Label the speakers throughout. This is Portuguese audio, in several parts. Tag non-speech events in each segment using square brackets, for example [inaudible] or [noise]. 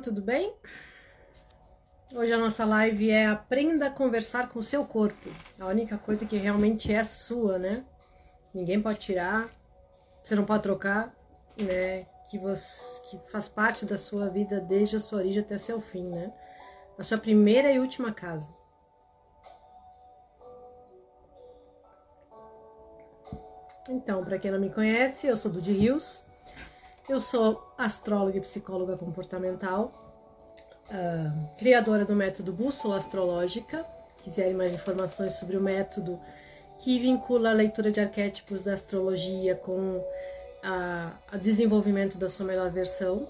Speaker 1: tudo bem? Hoje a nossa live é Aprenda a conversar com o seu corpo. A única coisa que realmente é sua, né? Ninguém pode tirar, você não pode trocar, né? Que, você, que faz parte da sua vida desde a sua origem até seu fim, né? A sua primeira e última casa. Então, para quem não me conhece, eu sou Dudy Rios, eu sou astróloga e psicóloga comportamental, uh, criadora do método Bússola Astrológica. Quiserem mais informações sobre o método que vincula a leitura de arquétipos da astrologia com o desenvolvimento da sua melhor versão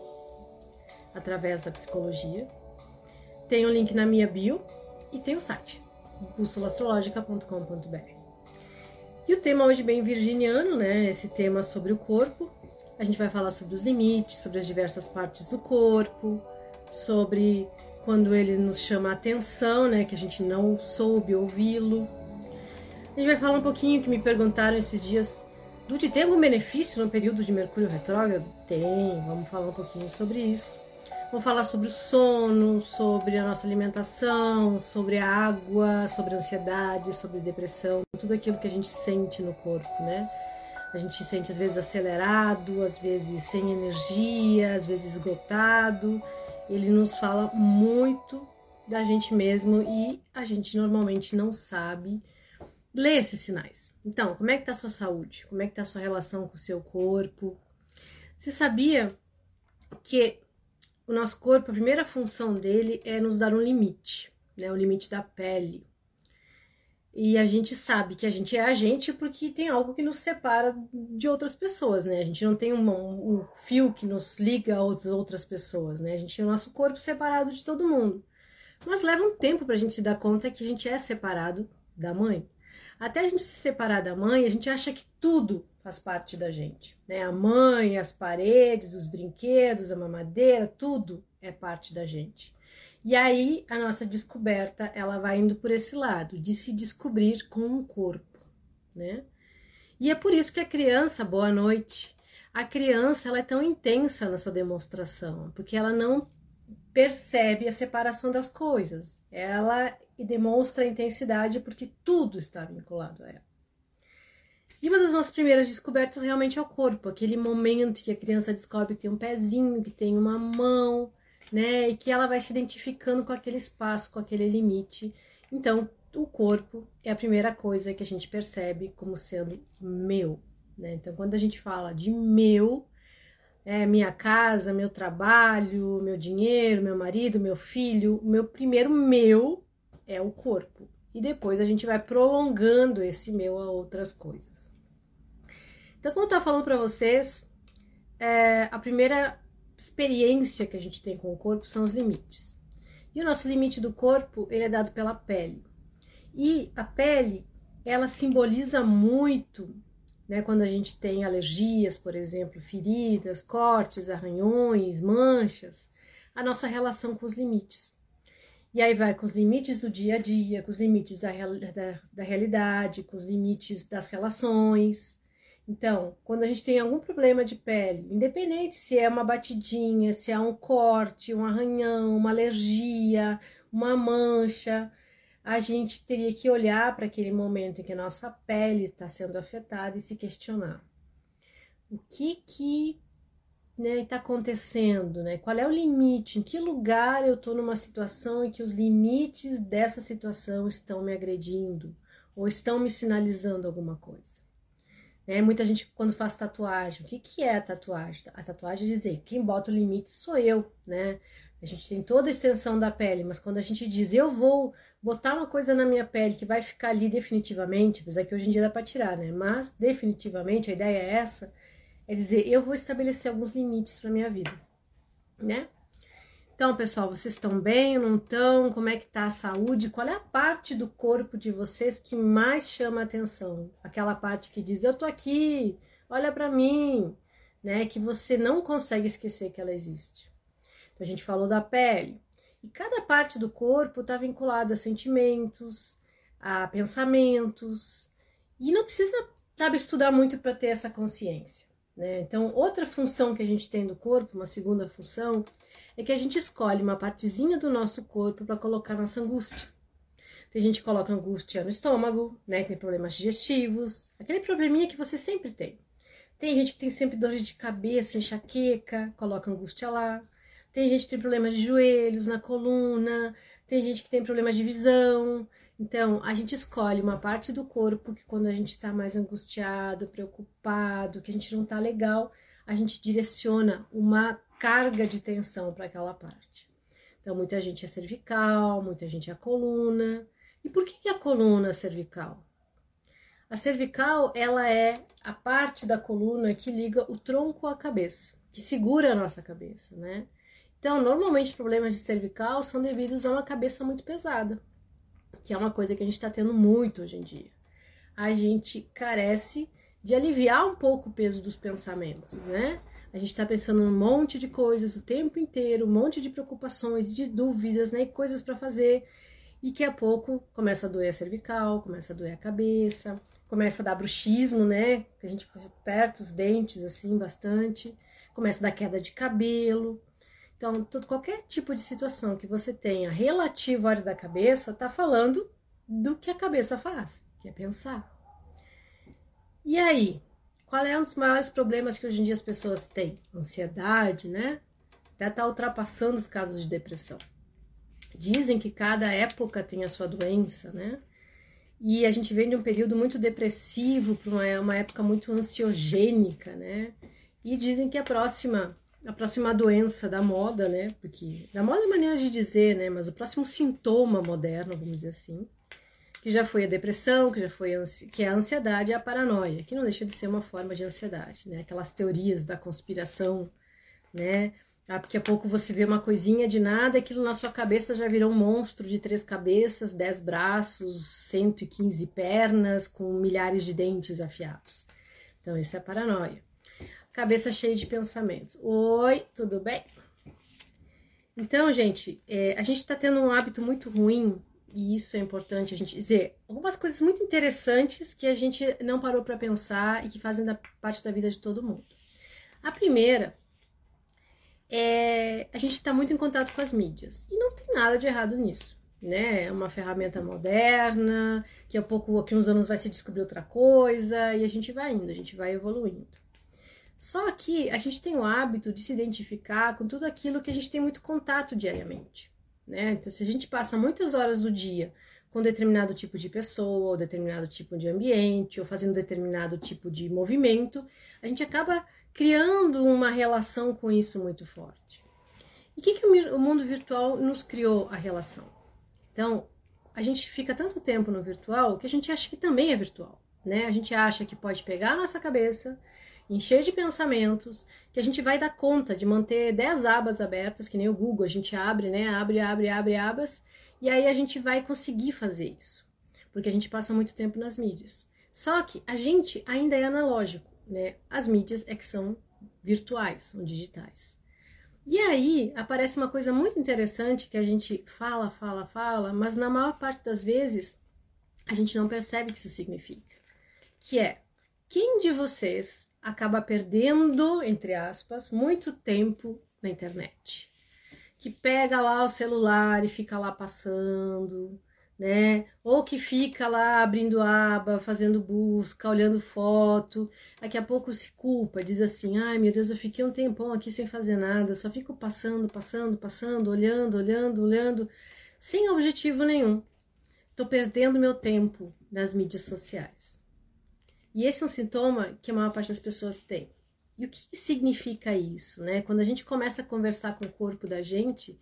Speaker 1: através da psicologia. Tem o um link na minha bio e tem o site bússolastrológica.com.br. E o tema hoje bem virginiano, né? Esse tema sobre o corpo. A gente vai falar sobre os limites, sobre as diversas partes do corpo, sobre quando ele nos chama a atenção, né, que a gente não soube ouvi-lo. A gente vai falar um pouquinho que me perguntaram esses dias, Dude, tem algum benefício no período de Mercúrio retrógrado? Tem, vamos falar um pouquinho sobre isso. Vamos falar sobre o sono, sobre a nossa alimentação, sobre a água, sobre a ansiedade, sobre depressão, tudo aquilo que a gente sente no corpo, né? A gente se sente às vezes acelerado, às vezes sem energia, às vezes esgotado. Ele nos fala muito da gente mesmo e a gente normalmente não sabe ler esses sinais. Então, como é que tá a sua saúde? Como é que tá a sua relação com o seu corpo? Você sabia que o nosso corpo, a primeira função dele é nos dar um limite, né? O limite da pele. E a gente sabe que a gente é a gente porque tem algo que nos separa de outras pessoas, né? A gente não tem um, um fio que nos liga a outras pessoas, né? A gente tem o nosso corpo separado de todo mundo. Mas leva um tempo para a gente se dar conta que a gente é separado da mãe. Até a gente se separar da mãe, a gente acha que tudo faz parte da gente, né? A mãe, as paredes, os brinquedos, a mamadeira, tudo é parte da gente. E aí a nossa descoberta, ela vai indo por esse lado, de se descobrir com um corpo, né? E é por isso que a criança, boa noite, a criança ela é tão intensa na sua demonstração, porque ela não percebe a separação das coisas. Ela demonstra a intensidade porque tudo está vinculado a ela. E uma das nossas primeiras descobertas realmente é o corpo, aquele momento que a criança descobre que tem um pezinho, que tem uma mão, né? E que ela vai se identificando com aquele espaço, com aquele limite. Então, o corpo é a primeira coisa que a gente percebe como sendo meu, né? Então, quando a gente fala de meu, é minha casa, meu trabalho, meu dinheiro, meu marido, meu filho, o meu primeiro meu é o corpo. E depois a gente vai prolongando esse meu a outras coisas. Então, como eu estava falando para vocês, é, a primeira experiência que a gente tem com o corpo são os limites. E o nosso limite do corpo, ele é dado pela pele. E a pele, ela simboliza muito, né, quando a gente tem alergias, por exemplo, feridas, cortes, arranhões, manchas, a nossa relação com os limites. E aí vai com os limites do dia a dia, com os limites da, da, da realidade, com os limites das relações, então, quando a gente tem algum problema de pele, independente se é uma batidinha, se é um corte, um arranhão, uma alergia, uma mancha, a gente teria que olhar para aquele momento em que a nossa pele está sendo afetada e se questionar. O que que está né, tá acontecendo, né? Qual é o limite? Em que lugar eu estou numa situação em que os limites dessa situação estão me agredindo ou estão me sinalizando alguma coisa? Né? Muita gente, quando faz tatuagem, o que, que é a tatuagem? A tatuagem é dizer, quem bota o limite sou eu, né? A gente tem toda a extensão da pele, mas quando a gente diz, eu vou botar uma coisa na minha pele que vai ficar ali definitivamente, apesar que hoje em dia dá para tirar, né? Mas definitivamente a ideia é essa, é dizer, eu vou estabelecer alguns limites para minha vida, né? Então, pessoal, vocês estão bem, não estão? Como é que tá a saúde? Qual é a parte do corpo de vocês que mais chama atenção? Aquela parte que diz: "Eu tô aqui, olha para mim", né? Que você não consegue esquecer que ela existe. Então, a gente falou da pele. E cada parte do corpo está vinculada a sentimentos, a pensamentos, e não precisa, sabe, estudar muito para ter essa consciência, né? Então, outra função que a gente tem do corpo, uma segunda função, é que a gente escolhe uma partezinha do nosso corpo para colocar nossa angústia. Tem gente que coloca angústia no estômago, né? Tem problemas digestivos, aquele probleminha que você sempre tem. Tem gente que tem sempre dor de cabeça, enxaqueca, coloca angústia lá. Tem gente que tem problemas de joelhos, na coluna. Tem gente que tem problemas de visão. Então, a gente escolhe uma parte do corpo que quando a gente está mais angustiado, preocupado, que a gente não está legal, a gente direciona uma carga de tensão para aquela parte. Então, muita gente é cervical, muita gente é coluna. E por que a coluna cervical? A cervical, ela é a parte da coluna que liga o tronco à cabeça, que segura a nossa cabeça, né? Então, normalmente problemas de cervical são devidos a uma cabeça muito pesada que é uma coisa que a gente está tendo muito hoje em dia. A gente carece de aliviar um pouco o peso dos pensamentos, né? A gente está pensando um monte de coisas o tempo inteiro, um monte de preocupações, de dúvidas, né? E coisas para fazer. E que a pouco começa a doer a cervical, começa a doer a cabeça, começa a dar bruxismo, né? Que a gente aperta os dentes assim bastante, começa a dar queda de cabelo. Então, todo, qualquer tipo de situação que você tenha relativo à área da cabeça, está falando do que a cabeça faz, que é pensar. E aí, qual é um dos maiores problemas que hoje em dia as pessoas têm? Ansiedade, né? Até está ultrapassando os casos de depressão. Dizem que cada época tem a sua doença, né? E a gente vem de um período muito depressivo para uma, uma época muito ansiogênica, né? E dizem que a próxima a próxima doença da moda, né? Porque da moda é maneira de dizer, né? Mas o próximo sintoma moderno, vamos dizer assim, que já foi a depressão, que já foi a que é a ansiedade e a paranoia, que não deixa de ser uma forma de ansiedade, né? Aquelas teorias da conspiração, né? Ah, porque a pouco você vê uma coisinha de nada, aquilo na sua cabeça já virou um monstro de três cabeças, dez braços, 115 pernas, com milhares de dentes afiados. Então, isso é paranoia cabeça cheia de pensamentos. Oi, tudo bem? Então, gente, é, a gente está tendo um hábito muito ruim, e isso é importante a gente dizer, algumas coisas muito interessantes que a gente não parou para pensar e que fazem da, parte da vida de todo mundo. A primeira é a gente está muito em contato com as mídias, e não tem nada de errado nisso. Né? É uma ferramenta moderna, que a pouco, daqui uns anos vai se descobrir outra coisa, e a gente vai indo, a gente vai evoluindo. Só que a gente tem o hábito de se identificar com tudo aquilo que a gente tem muito contato diariamente. Né? Então, se a gente passa muitas horas do dia com determinado tipo de pessoa, ou determinado tipo de ambiente, ou fazendo determinado tipo de movimento, a gente acaba criando uma relação com isso muito forte. E o que, que o mundo virtual nos criou a relação? Então, a gente fica tanto tempo no virtual que a gente acha que também é virtual. Né? A gente acha que pode pegar a nossa cabeça, encher de pensamentos, que a gente vai dar conta de manter 10 abas abertas, que nem o Google, a gente abre, né? Abre, abre, abre abas, e aí a gente vai conseguir fazer isso, porque a gente passa muito tempo nas mídias. Só que a gente ainda é analógico, né? As mídias é que são virtuais, são digitais. E aí aparece uma coisa muito interessante que a gente fala, fala, fala, mas na maior parte das vezes a gente não percebe o que isso significa. Que é quem de vocês acaba perdendo, entre aspas, muito tempo na internet. Que pega lá o celular e fica lá passando, né? Ou que fica lá abrindo aba, fazendo busca, olhando foto, daqui a pouco se culpa, diz assim: ai meu Deus, eu fiquei um tempão aqui sem fazer nada, só fico passando, passando, passando, olhando, olhando, olhando, sem objetivo nenhum. Tô perdendo meu tempo nas mídias sociais. E esse é um sintoma que a maior parte das pessoas tem. E o que significa isso, né? Quando a gente começa a conversar com o corpo da gente,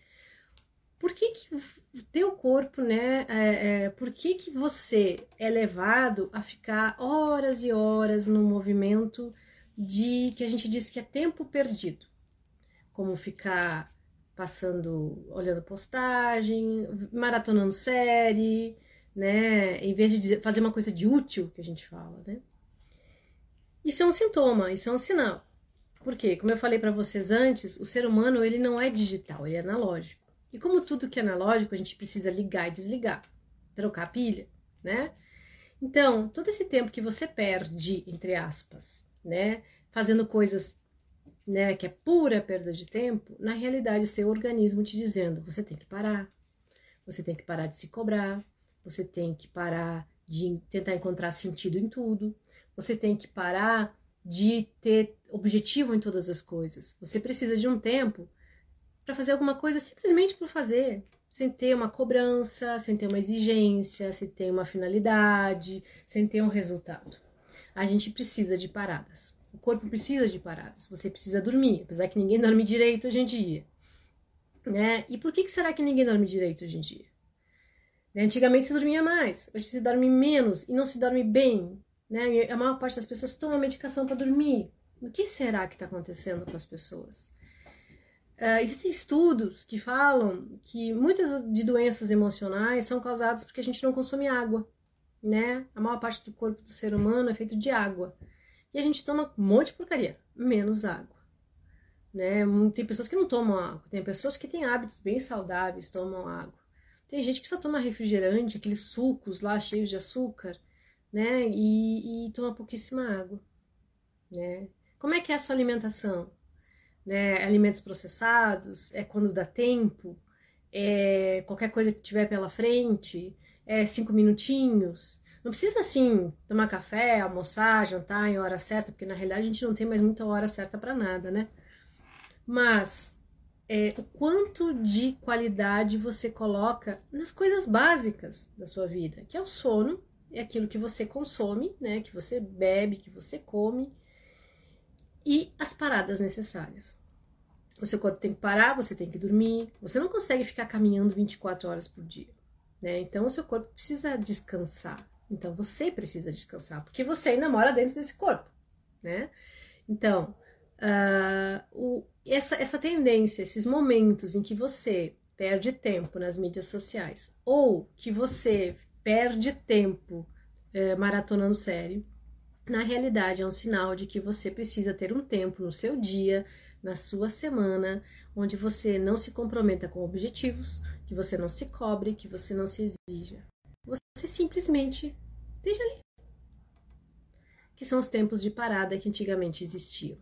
Speaker 1: por que que o teu corpo, né? É, é, por que que você é levado a ficar horas e horas no movimento de que a gente diz que é tempo perdido, como ficar passando, olhando postagem, maratonando série, né? Em vez de fazer uma coisa de útil que a gente fala, né? Isso é um sintoma, isso é um sinal. Porque, como eu falei para vocês antes, o ser humano ele não é digital, ele é analógico. E como tudo que é analógico, a gente precisa ligar e desligar, trocar a pilha, né? Então, todo esse tempo que você perde, entre aspas, né, fazendo coisas né, que é pura perda de tempo, na realidade, seu organismo te dizendo: você tem que parar, você tem que parar de se cobrar, você tem que parar de tentar encontrar sentido em tudo, você tem que parar de ter objetivo em todas as coisas. Você precisa de um tempo para fazer alguma coisa simplesmente por fazer, sem ter uma cobrança, sem ter uma exigência, sem ter uma finalidade, sem ter um resultado. A gente precisa de paradas. O corpo precisa de paradas. Você precisa dormir, apesar que ninguém dorme direito hoje em dia. Né? E por que, que será que ninguém dorme direito hoje em dia? Né? Antigamente se dormia mais, hoje se dorme menos e não se dorme bem. Né? a maior parte das pessoas toma medicação para dormir. O que será que está acontecendo com as pessoas? Uh, existem estudos que falam que muitas de doenças emocionais são causadas porque a gente não consome água, né? A maior parte do corpo do ser humano é feito de água. E a gente toma um monte de porcaria, menos água. Né? Tem pessoas que não tomam água, tem pessoas que têm hábitos bem saudáveis, tomam água. Tem gente que só toma refrigerante, aqueles sucos lá cheios de açúcar, né? E, e toma pouquíssima água, né? Como é que é a sua alimentação? né, alimentos processados, é quando dá tempo, é qualquer coisa que tiver pela frente, é cinco minutinhos. Não precisa assim tomar café, almoçar, jantar em hora certa, porque na realidade a gente não tem mais muita hora certa para nada, né? Mas é, o quanto de qualidade você coloca nas coisas básicas da sua vida, que é o sono, é aquilo que você consome, né? Que você bebe, que você come, e as paradas necessárias. O seu corpo tem que parar, você tem que dormir. Você não consegue ficar caminhando 24 horas por dia. Né? Então, o seu corpo precisa descansar. Então, você precisa descansar, porque você ainda mora dentro desse corpo. Né? Então, uh, o, essa, essa tendência, esses momentos em que você perde tempo nas mídias sociais ou que você perde tempo uh, maratonando série, na realidade é um sinal de que você precisa ter um tempo no seu dia na sua semana, onde você não se comprometa com objetivos, que você não se cobre, que você não se exija. Você simplesmente esteja ali. Que são os tempos de parada que antigamente existiam.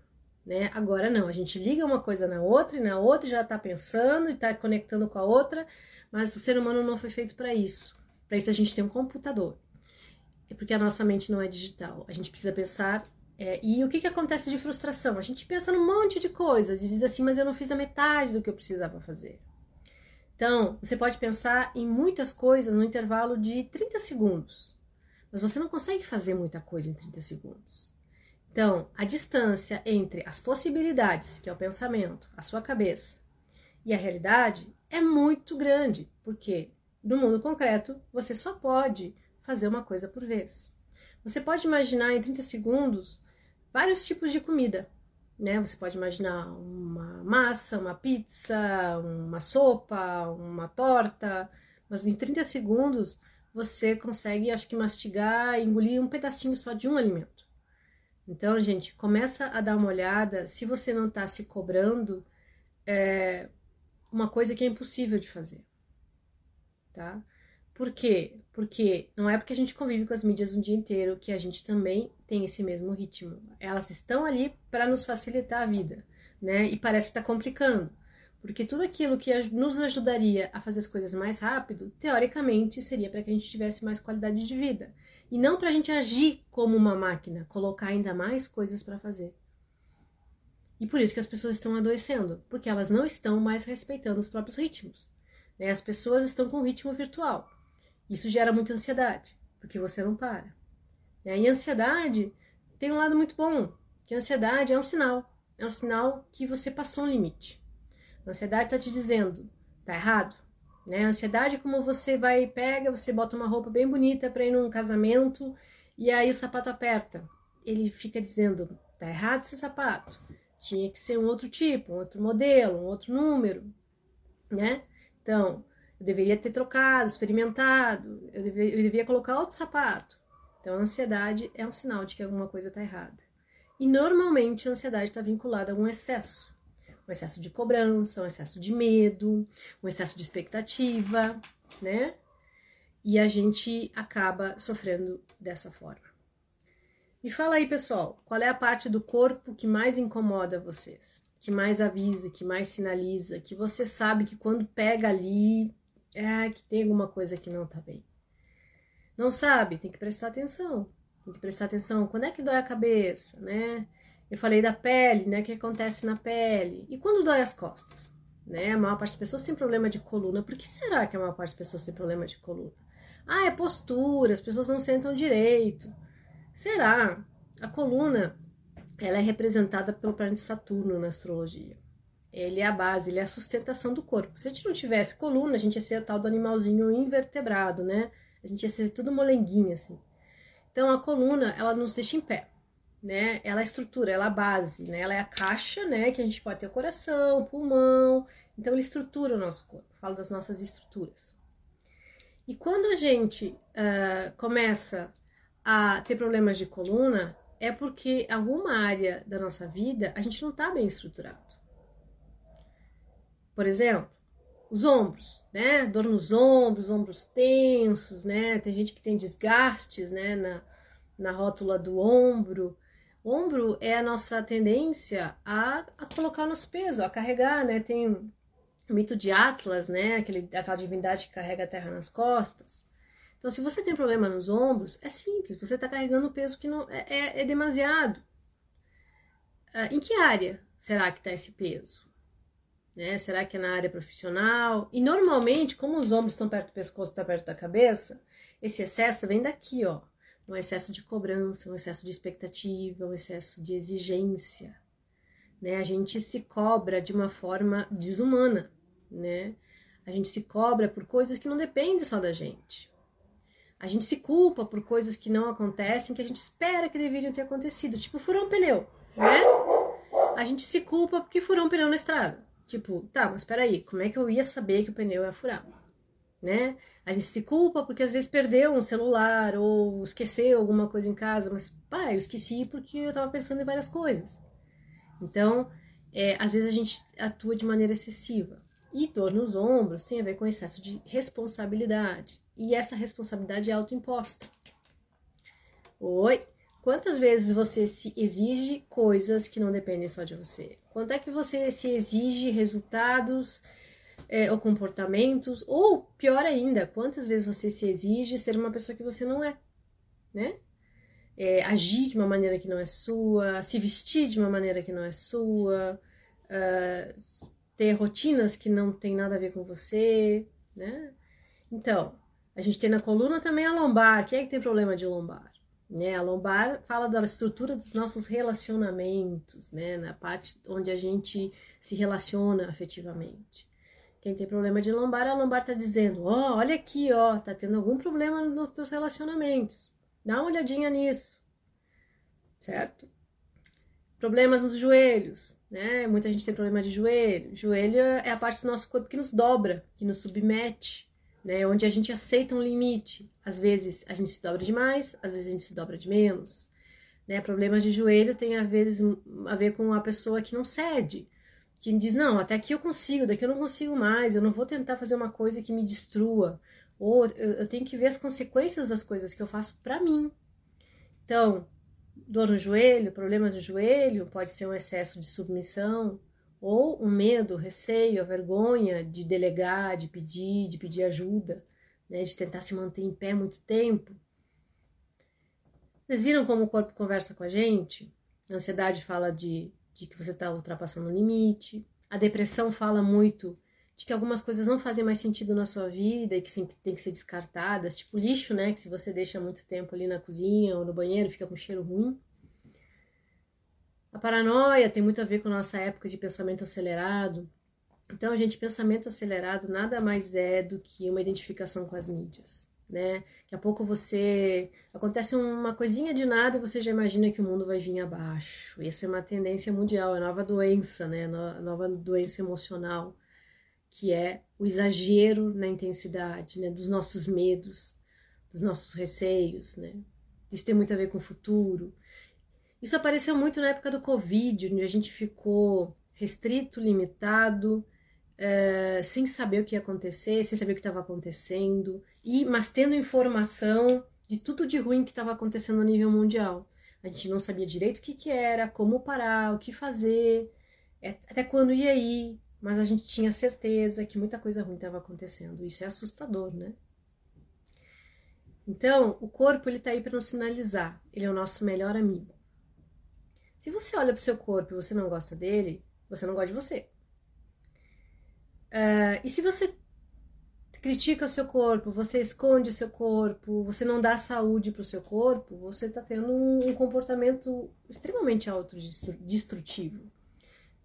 Speaker 1: Né? Agora não, a gente liga uma coisa na outra e na outra já está pensando e está conectando com a outra, mas o ser humano não foi feito para isso. Para isso a gente tem um computador. É porque a nossa mente não é digital. A gente precisa pensar é, e o que, que acontece de frustração? A gente pensa num monte de coisas e diz assim, mas eu não fiz a metade do que eu precisava fazer. Então, você pode pensar em muitas coisas no intervalo de 30 segundos, mas você não consegue fazer muita coisa em 30 segundos. Então, a distância entre as possibilidades, que é o pensamento, a sua cabeça, e a realidade é muito grande, porque no mundo concreto você só pode fazer uma coisa por vez. Você pode imaginar em 30 segundos vários tipos de comida. Né? Você pode imaginar uma massa, uma pizza, uma sopa, uma torta, mas em 30 segundos você consegue, acho que, mastigar engolir um pedacinho só de um alimento. Então, gente, começa a dar uma olhada se você não está se cobrando é, uma coisa que é impossível de fazer, tá? Por quê? Porque não é porque a gente convive com as mídias um dia inteiro que a gente também tem esse mesmo ritmo. Elas estão ali para nos facilitar a vida, né? E parece que está complicando. Porque tudo aquilo que nos ajudaria a fazer as coisas mais rápido, teoricamente, seria para que a gente tivesse mais qualidade de vida. E não para a gente agir como uma máquina, colocar ainda mais coisas para fazer. E por isso que as pessoas estão adoecendo, porque elas não estão mais respeitando os próprios ritmos. Né? As pessoas estão com ritmo virtual. Isso gera muita ansiedade, porque você não para. E a ansiedade tem um lado muito bom, que a ansiedade é um sinal. É um sinal que você passou um limite. A ansiedade está te dizendo, tá errado. Né? A ansiedade é como você vai e pega, você bota uma roupa bem bonita para ir num casamento e aí o sapato aperta. Ele fica dizendo, tá errado esse sapato. Tinha que ser um outro tipo, um outro modelo, um outro número, né? Então, eu deveria ter trocado, experimentado, eu, deve, eu colocar outro sapato. Então, a ansiedade é um sinal de que alguma coisa está errada. E normalmente a ansiedade está vinculada a algum excesso. Um excesso de cobrança, um excesso de medo, um excesso de expectativa, né? E a gente acaba sofrendo dessa forma. Me fala aí, pessoal, qual é a parte do corpo que mais incomoda vocês? Que mais avisa, que mais sinaliza, que você sabe que quando pega ali, é que tem alguma coisa que não tá bem. Não sabe? Tem que prestar atenção. Tem que prestar atenção. Quando é que dói a cabeça, né? Eu falei da pele, né? O que acontece na pele? E quando dói as costas? Né? A maior parte das pessoas tem problema de coluna. Por que será que a maior parte das pessoas tem problema de coluna? Ah, é postura, as pessoas não sentam direito. Será? A coluna, ela é representada pelo planeta Saturno na astrologia. Ele é a base, ele é a sustentação do corpo. Se a gente não tivesse coluna, a gente ia ser o tal do animalzinho invertebrado, né? A gente ia ser tudo molenguinho, assim. Então, a coluna, ela nos deixa em pé, né? Ela é a estrutura, ela é a base, né? Ela é a caixa, né? Que a gente pode ter o coração, o pulmão. Então, ele estrutura o nosso corpo. Falo das nossas estruturas. E quando a gente uh, começa a ter problemas de coluna, é porque alguma área da nossa vida a gente não está bem estruturado. Por exemplo, os ombros, né? Dor nos ombros, ombros tensos, né? Tem gente que tem desgastes, né? Na, na rótula do ombro. ombro é a nossa tendência a, a colocar o nosso peso, a carregar, né? Tem o mito de Atlas, né? Aquele, aquela divindade que carrega a terra nas costas. Então, se você tem problema nos ombros, é simples, você está carregando um peso que não é, é, é demasiado. Ah, em que área será que está esse peso? Né? Será que é na área profissional? E normalmente, como os ombros estão perto do pescoço, está perto da cabeça, esse excesso vem daqui, ó. Um excesso de cobrança, um excesso de expectativa, um excesso de exigência. Né? A gente se cobra de uma forma desumana né? A gente se cobra por coisas que não dependem só da gente. A gente se culpa por coisas que não acontecem, que a gente espera que deveriam ter acontecido. Tipo, furou um pneu, né? A gente se culpa porque furou um pneu na estrada. Tipo, tá, mas peraí, como é que eu ia saber que o pneu ia furar? Né? A gente se culpa porque às vezes perdeu um celular ou esqueceu alguma coisa em casa, mas pá, eu esqueci porque eu tava pensando em várias coisas. Então, é, às vezes a gente atua de maneira excessiva. E dor nos ombros tem a ver com excesso de responsabilidade. E essa responsabilidade é autoimposta. Oi? Quantas vezes você se exige coisas que não dependem só de você? Quanto é que você se exige resultados é, ou comportamentos? Ou, pior ainda, quantas vezes você se exige ser uma pessoa que você não é? Né? É, agir de uma maneira que não é sua, se vestir de uma maneira que não é sua, uh, ter rotinas que não tem nada a ver com você, né? Então, a gente tem na coluna também a lombar. Quem é que tem problema de lombar? Né? A lombar fala da estrutura dos nossos relacionamentos, né? Na parte onde a gente se relaciona afetivamente. Quem tem problema de lombar, a lombar tá dizendo: ó, oh, olha aqui, ó, tá tendo algum problema nos teus relacionamentos. Dá uma olhadinha nisso, certo? Problemas nos joelhos, né? Muita gente tem problema de joelho. Joelho é a parte do nosso corpo que nos dobra, que nos submete, né? Onde a gente aceita um limite. Às vezes a gente se dobra demais, às vezes a gente se dobra de menos. Né? Problemas de joelho tem às vezes a ver com a pessoa que não cede, que diz não, até aqui eu consigo, daqui eu não consigo mais, eu não vou tentar fazer uma coisa que me destrua, ou eu, eu tenho que ver as consequências das coisas que eu faço para mim. Então, dor no joelho, problema no joelho, pode ser um excesso de submissão, ou um medo, receio, a vergonha de delegar, de pedir, de pedir ajuda, né, de tentar se manter em pé muito tempo. Vocês viram como o corpo conversa com a gente? A ansiedade fala de, de que você está ultrapassando o limite. A depressão fala muito de que algumas coisas não fazem mais sentido na sua vida e que tem que ser descartadas, tipo lixo, né? Que se você deixa muito tempo ali na cozinha ou no banheiro, fica com cheiro ruim. A paranoia tem muito a ver com a nossa época de pensamento acelerado. Então, gente, pensamento acelerado nada mais é do que uma identificação com as mídias, né? Daqui a pouco você acontece uma coisinha de nada e você já imagina que o mundo vai vir abaixo. Essa é uma tendência mundial, é nova doença, né? Nova doença emocional que é o exagero na intensidade, né, dos nossos medos, dos nossos receios, né? Isso tem muito a ver com o futuro. Isso apareceu muito na época do Covid, onde a gente ficou restrito, limitado, é, sem saber o que ia acontecer, sem saber o que estava acontecendo, e mas tendo informação de tudo de ruim que estava acontecendo a nível mundial. A gente não sabia direito o que, que era, como parar, o que fazer, até quando ia ir, mas a gente tinha certeza que muita coisa ruim estava acontecendo. Isso é assustador, né? Então, o corpo ele está aí para nos sinalizar. Ele é o nosso melhor amigo. Se você olha para o seu corpo e você não gosta dele, você não gosta de você. Uh, e se você critica o seu corpo, você esconde o seu corpo, você não dá saúde para o seu corpo, você está tendo um, um comportamento extremamente autodestrutivo.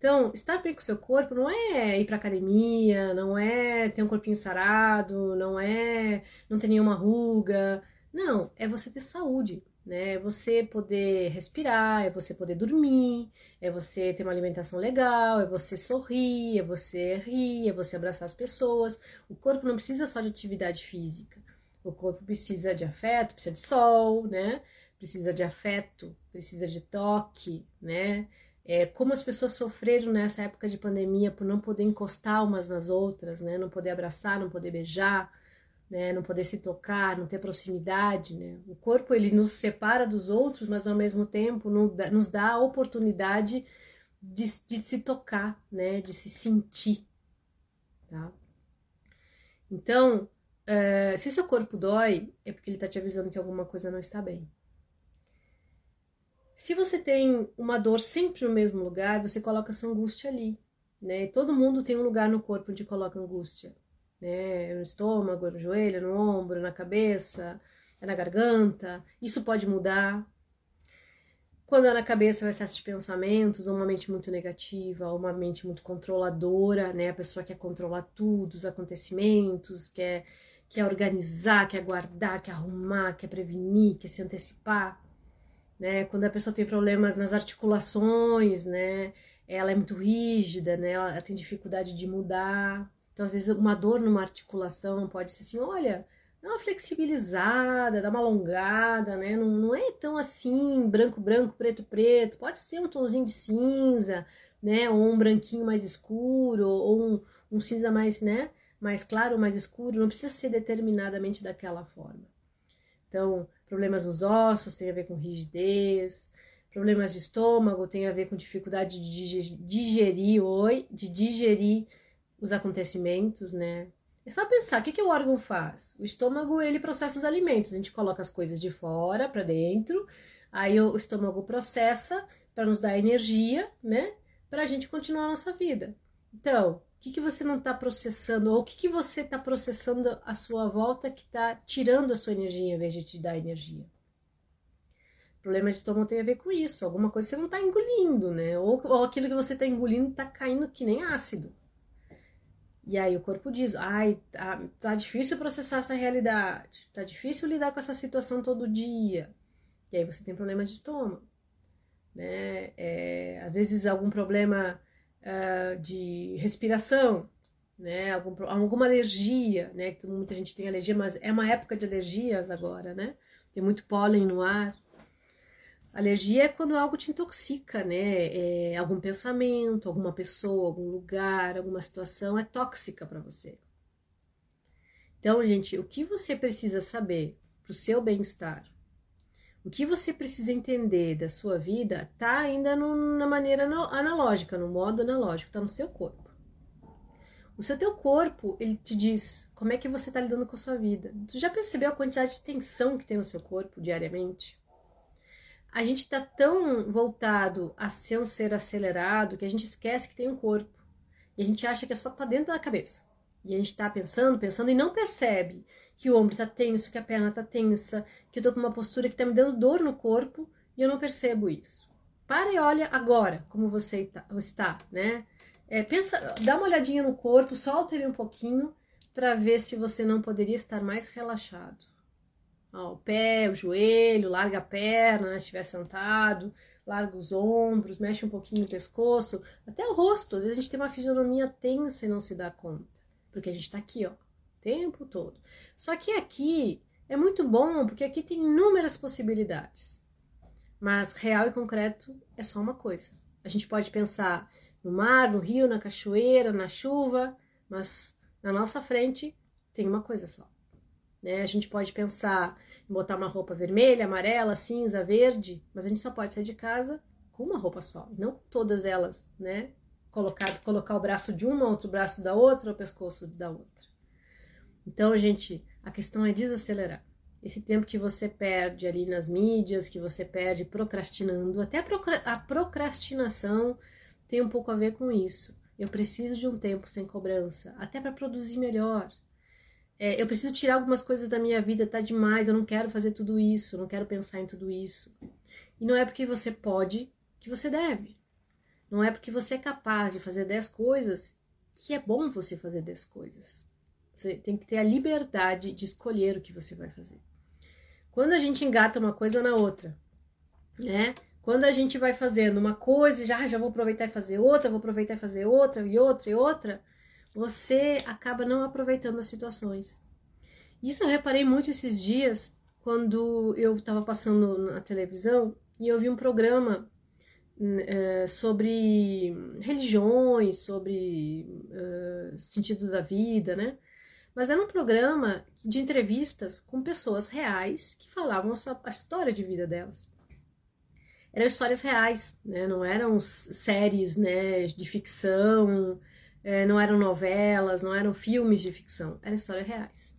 Speaker 1: Então, estar bem com o seu corpo não é ir pra academia, não é ter um corpinho sarado, não é não ter nenhuma ruga. Não, é você ter saúde, né? É você poder respirar, é você poder dormir, é você ter uma alimentação legal, é você sorrir, é você rir, é você abraçar as pessoas. O corpo não precisa só de atividade física. O corpo precisa de afeto, precisa de sol, né? Precisa de afeto, precisa de toque, né? É, como as pessoas sofreram nessa época de pandemia por não poder encostar umas nas outras, né? Não poder abraçar, não poder beijar, né? Não poder se tocar, não ter proximidade, né? O corpo ele nos separa dos outros, mas ao mesmo tempo nos dá a oportunidade de, de se tocar, né? De se sentir, tá? Então, é, se seu corpo dói, é porque ele está te avisando que alguma coisa não está bem. Se você tem uma dor sempre no mesmo lugar, você coloca essa angústia ali, né? Todo mundo tem um lugar no corpo onde coloca angústia, né? No estômago, no joelho, no ombro, na cabeça, na garganta. Isso pode mudar. Quando é na cabeça, vai excesso de pensamentos, ou uma mente muito negativa, ou uma mente muito controladora, né? A pessoa quer controlar tudo, os acontecimentos, quer, quer organizar, quer guardar, quer arrumar, quer prevenir, quer se antecipar né? Quando a pessoa tem problemas nas articulações, né? Ela é muito rígida, né? Ela tem dificuldade de mudar. Então, às vezes, uma dor numa articulação pode ser assim, olha, dá uma flexibilizada, dá uma alongada, né? Não, não é tão assim, branco, branco, preto, preto. Pode ser um tonzinho de cinza, né? Ou um branquinho mais escuro, ou um, um cinza mais, né? Mais claro, mais escuro. Não precisa ser determinadamente daquela forma. Então, Problemas nos ossos tem a ver com rigidez. Problemas de estômago tem a ver com dificuldade de digerir, oi, de digerir os acontecimentos, né? É só pensar, o que, que o órgão faz? O estômago, ele processa os alimentos. A gente coloca as coisas de fora para dentro, aí o estômago processa para nos dar energia, né? Para a gente continuar a nossa vida. Então, que, que você não está processando, ou o que, que você está processando à sua volta que está tirando a sua energia em vez de te dar energia. problema de estômago tem a ver com isso, alguma coisa você não está engolindo, né? Ou, ou aquilo que você está engolindo está caindo que nem ácido. E aí o corpo diz, ai, tá, tá difícil processar essa realidade, tá difícil lidar com essa situação todo dia. E aí você tem problema de estômago, né? É, às vezes algum problema uh, de respiração, né? Algum, alguma alergia, né? Que muita gente tem alergia, mas é uma época de alergias agora, né? Tem muito pólen no ar. Alergia é quando algo te intoxica, né? É algum pensamento, alguma pessoa, algum lugar, alguma situação é tóxica para você. Então, gente, o que você precisa saber para o seu bem-estar o que você precisa entender da sua vida está ainda no, na maneira analógica, no modo analógico, está no seu corpo. O seu teu corpo, ele te diz como é que você está lidando com a sua vida. Tu já percebeu a quantidade de tensão que tem no seu corpo diariamente? A gente está tão voltado a ser um ser acelerado que a gente esquece que tem um corpo. E a gente acha que é só tá dentro da cabeça. E a gente está pensando, pensando e não percebe que o ombro está tenso, que a perna está tensa, que eu estou com uma postura que está me dando dor no corpo e eu não percebo isso. Para e olha agora como você tá, está, né? É, pensa, dá uma olhadinha no corpo, solta ele um pouquinho para ver se você não poderia estar mais relaxado. Ó, o pé, o joelho, larga a perna, né, se estiver sentado, larga os ombros, mexe um pouquinho o pescoço, até o rosto. Às vezes a gente tem uma fisionomia tensa e não se dá conta, porque a gente está aqui, ó, tempo todo. Só que aqui é muito bom porque aqui tem inúmeras possibilidades. Mas real e concreto é só uma coisa. A gente pode pensar no mar, no rio, na cachoeira, na chuva, mas na nossa frente tem uma coisa só. né? A gente pode pensar em botar uma roupa vermelha, amarela, cinza, verde, mas a gente só pode sair de casa com uma roupa só, não todas elas, né? Colocar, colocar o braço de uma, outro braço da outra, o pescoço da outra. Então, gente, a questão é desacelerar. Esse tempo que você perde ali nas mídias, que você perde procrastinando, até a procrastinação tem um pouco a ver com isso. Eu preciso de um tempo sem cobrança, até para produzir melhor. É, eu preciso tirar algumas coisas da minha vida, tá demais, eu não quero fazer tudo isso, não quero pensar em tudo isso. E não é porque você pode que você deve. Não é porque você é capaz de fazer 10 coisas que é bom você fazer 10 coisas. Você tem que ter a liberdade de escolher o que você vai fazer. Quando a gente engata uma coisa na outra, né? Quando a gente vai fazendo uma coisa, já, já vou aproveitar e fazer outra, vou aproveitar e fazer outra, e outra, e outra, você acaba não aproveitando as situações. Isso eu reparei muito esses dias, quando eu estava passando na televisão e eu vi um programa uh, sobre religiões, sobre uh, sentido da vida, né? Mas era um programa de entrevistas com pessoas reais que falavam a história de vida delas. Eram histórias reais, né? Não eram séries, né, de ficção, é, não eram novelas, não eram filmes de ficção, eram histórias reais.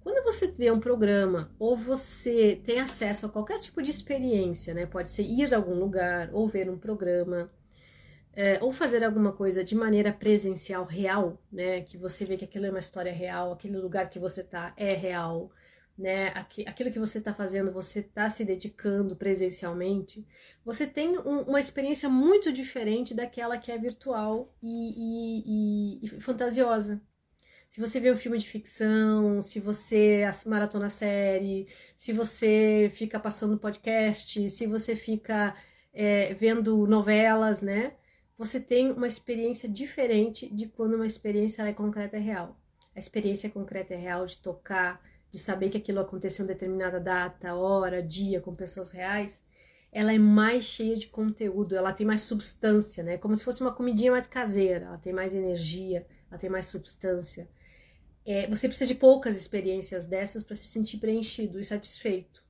Speaker 1: Quando você vê um programa ou você tem acesso a qualquer tipo de experiência, né? Pode ser ir a algum lugar ou ver um programa, é, ou fazer alguma coisa de maneira presencial, real, né? Que você vê que aquilo é uma história real, aquele lugar que você tá é real, né? Aquilo que você está fazendo, você está se dedicando presencialmente, você tem um, uma experiência muito diferente daquela que é virtual e, e, e, e fantasiosa. Se você vê um filme de ficção, se você maratona série, se você fica passando podcast, se você fica é, vendo novelas, né? Você tem uma experiência diferente de quando uma experiência é concreta e real. A experiência concreta e real de tocar, de saber que aquilo aconteceu em determinada data, hora, dia, com pessoas reais, ela é mais cheia de conteúdo, ela tem mais substância, né? Como se fosse uma comidinha mais caseira, ela tem mais energia, ela tem mais substância. É, você precisa de poucas experiências dessas para se sentir preenchido e satisfeito.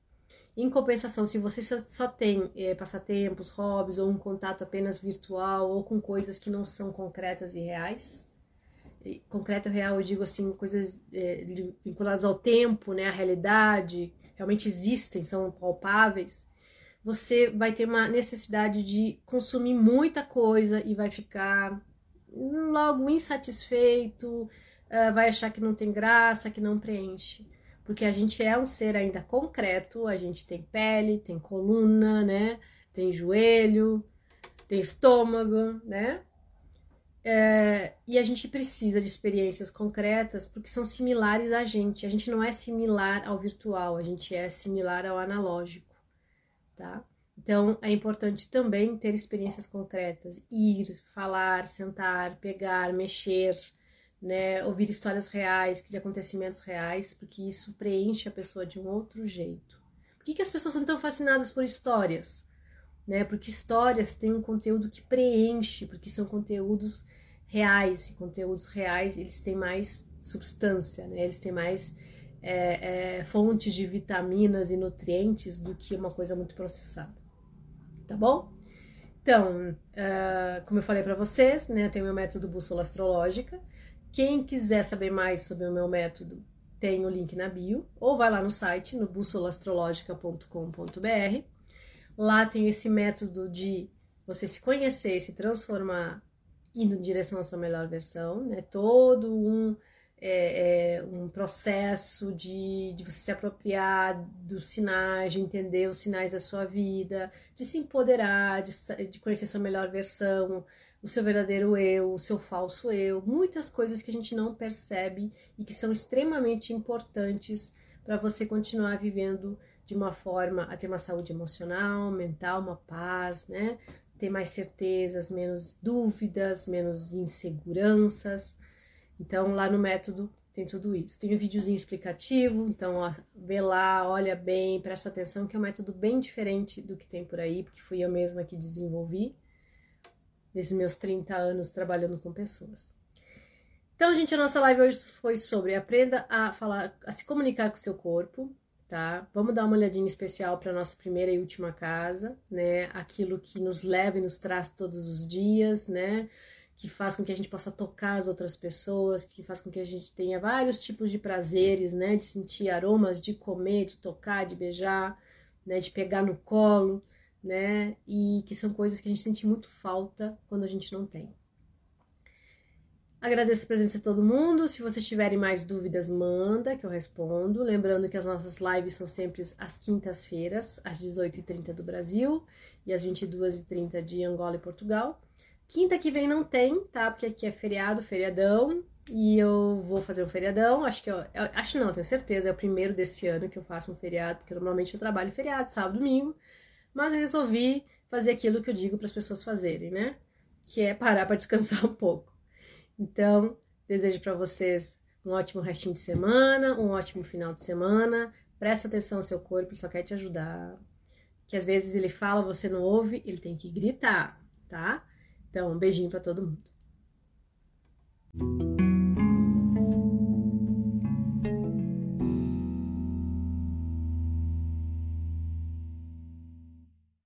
Speaker 1: Em compensação, se você só tem é, passatempos, hobbies ou um contato apenas virtual ou com coisas que não são concretas e reais, e concreto e real eu digo assim, coisas é, vinculadas ao tempo, né, à realidade, realmente existem, são palpáveis, você vai ter uma necessidade de consumir muita coisa e vai ficar logo insatisfeito, uh, vai achar que não tem graça, que não preenche. Porque a gente é um ser ainda concreto, a gente tem pele, tem coluna, né? Tem joelho, tem estômago, né? É, e a gente precisa de experiências concretas porque são similares a gente. A gente não é similar ao virtual, a gente é similar ao analógico, tá? Então é importante também ter experiências concretas, ir, falar, sentar, pegar, mexer, né, ouvir histórias reais, de acontecimentos reais, porque isso preenche a pessoa de um outro jeito. Por que, que as pessoas são tão fascinadas por histórias? Né? Porque histórias têm um conteúdo que preenche, porque são conteúdos reais, e conteúdos reais eles têm mais substância, né? eles têm mais é, é, fontes de vitaminas e nutrientes do que uma coisa muito processada. Tá bom? Então, uh, como eu falei para vocês, né, tem o meu método bússola astrológica, quem quiser saber mais sobre o meu método, tem o link na bio, ou vai lá no site, no bussolastrologica.com.br. Lá tem esse método de você se conhecer, se transformar, indo em direção à sua melhor versão, né? Todo um, é, é, um processo de, de você se apropriar dos sinais, de entender os sinais da sua vida, de se empoderar, de, de conhecer sua melhor versão, o seu verdadeiro eu, o seu falso eu, muitas coisas que a gente não percebe e que são extremamente importantes para você continuar vivendo de uma forma a ter uma saúde emocional, mental, uma paz, né? Ter mais certezas, menos dúvidas, menos inseguranças. Então, lá no método tem tudo isso. Tem um videozinho explicativo, então ó, vê lá, olha bem, presta atenção, que é um método bem diferente do que tem por aí, porque fui eu mesma que desenvolvi nesses meus 30 anos trabalhando com pessoas. Então, gente, a nossa live hoje foi sobre aprenda a falar, a se comunicar com o seu corpo, tá? Vamos dar uma olhadinha especial para nossa primeira e última casa, né? Aquilo que nos leva e nos traz todos os dias, né? Que faz com que a gente possa tocar as outras pessoas, que faz com que a gente tenha vários tipos de prazeres, né? De sentir aromas, de comer, de tocar, de beijar, né? De pegar no colo, né? E que são coisas que a gente sente muito falta quando a gente não tem. Agradeço a presença de todo mundo. Se vocês tiverem mais dúvidas, manda que eu respondo. Lembrando que as nossas lives são sempre às quintas-feiras, às 18h30 do Brasil e às 22h30 de Angola e Portugal. Quinta que vem não tem, tá? Porque aqui é feriado, feriadão. E eu vou fazer um feriadão. Acho que eu, acho não, tenho certeza. É o primeiro desse ano que eu faço um feriado, porque normalmente eu trabalho feriado, sábado, domingo. Mas eu resolvi fazer aquilo que eu digo para as pessoas fazerem, né? Que é parar para descansar [laughs] um pouco. Então, desejo para vocês um ótimo restinho de semana, um ótimo final de semana. Presta atenção ao seu corpo, ele só quer te ajudar. Que às vezes ele fala, você não ouve, ele tem que gritar, tá? Então, um beijinho para todo mundo.